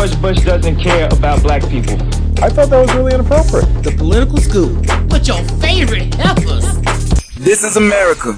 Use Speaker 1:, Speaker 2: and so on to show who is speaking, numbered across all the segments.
Speaker 1: George Bush doesn't care about black people.
Speaker 2: I thought that was really inappropriate.
Speaker 3: The Political Scoop.
Speaker 4: But your favorite heifers.
Speaker 5: This is America.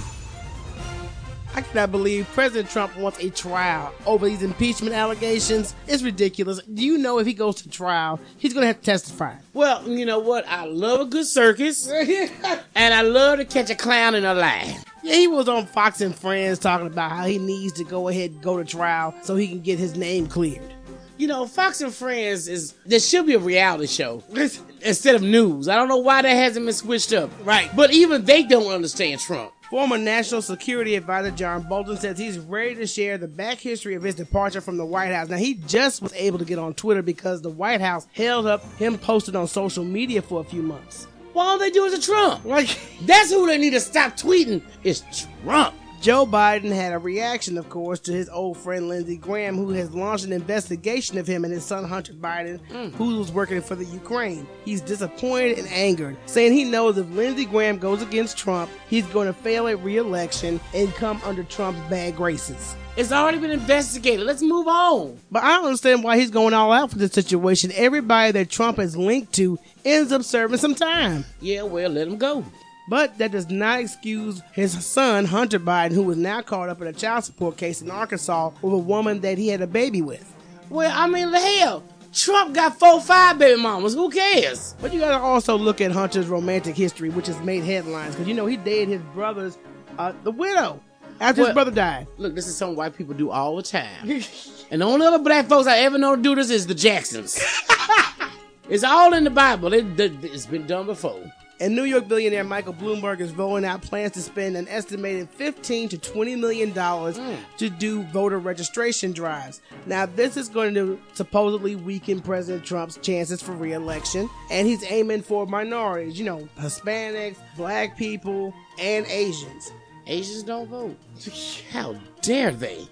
Speaker 3: I cannot believe President Trump wants a trial over these impeachment allegations. It's ridiculous. Do you know if he goes to trial, he's going to have to testify?
Speaker 4: Well, you know what? I love a good circus, and I love to catch a clown in a lie.
Speaker 3: Yeah, he was on Fox and Friends talking about how he needs to go ahead and go to trial so he can get his name cleared.
Speaker 4: You know, Fox and Friends is there should be a reality show instead of news. I don't know why that hasn't been switched up.
Speaker 3: Right.
Speaker 4: But even they don't understand Trump.
Speaker 3: Former National Security Advisor John Bolton says he's ready to share the back history of his departure from the White House. Now, he just was able to get on Twitter because the White House held up him posted on social media for a few months.
Speaker 4: Why don't they do is to Trump?
Speaker 3: Like,
Speaker 4: That's who they need to stop tweeting. Is Trump.
Speaker 3: Joe Biden had a reaction, of course, to his old friend Lindsey Graham, who has launched an investigation of him and his son Hunter Biden, mm. who was working for the Ukraine. He's disappointed and angered, saying he knows if Lindsey Graham goes against Trump, he's going to fail at re-election and come under Trump's bad graces.
Speaker 4: It's already been investigated. Let's move on.
Speaker 3: But I don't understand why he's going all out for this situation. Everybody that Trump is linked to ends up serving some time.
Speaker 4: Yeah, well, let him go.
Speaker 3: But that does not excuse his son, Hunter Biden, who is now caught up in a child support case in Arkansas with a woman that he had a baby with.
Speaker 4: Well, I mean, the hell, Trump got four, five baby mamas. Who cares?
Speaker 3: But you gotta also look at Hunter's romantic history, which has made headlines, because you know he dated his brother's, uh, the widow, after
Speaker 4: Well-
Speaker 3: his brother died.
Speaker 4: Look, this is something white people do all the time. and the only other black folks I ever know to do this is the Jacksons. it's all in the Bible. It, it's been done before.
Speaker 3: And New York billionaire Michael Bloomberg is rolling out plans to spend an estimated 15 to 20 million dollars to do voter registration drives. Now, this is going to supposedly weaken President Trump's chances for re-election, and he's aiming for minorities, you know, Hispanics, black people, and Asians.
Speaker 4: Asians don't vote. How dare they?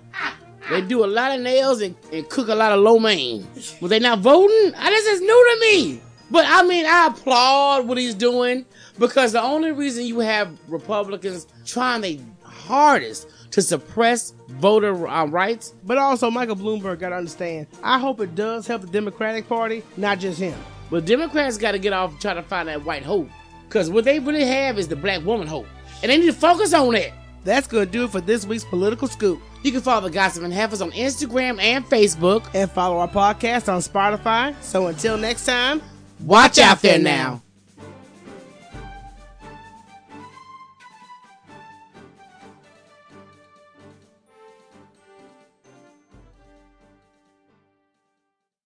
Speaker 4: They do a lot of nails and, and cook a lot of lo mein. But they not voting? Ah, This is new to me. But I mean, I applaud what he's doing because the only reason you have Republicans trying their hardest to suppress voter uh, rights,
Speaker 3: But also, Michael Bloomberg got to understand. I hope it does help the Democratic Party, not just him.
Speaker 4: but Democrats got to get off trying to find that white hope. Because what they really have is the black woman hope. And they need to focus on that.
Speaker 3: That's going to do it for this week's Political Scoop.
Speaker 4: You can follow the Gossiping Heifers on Instagram and Facebook.
Speaker 3: And follow our podcast on Spotify. So until next time,
Speaker 4: Watch out there now.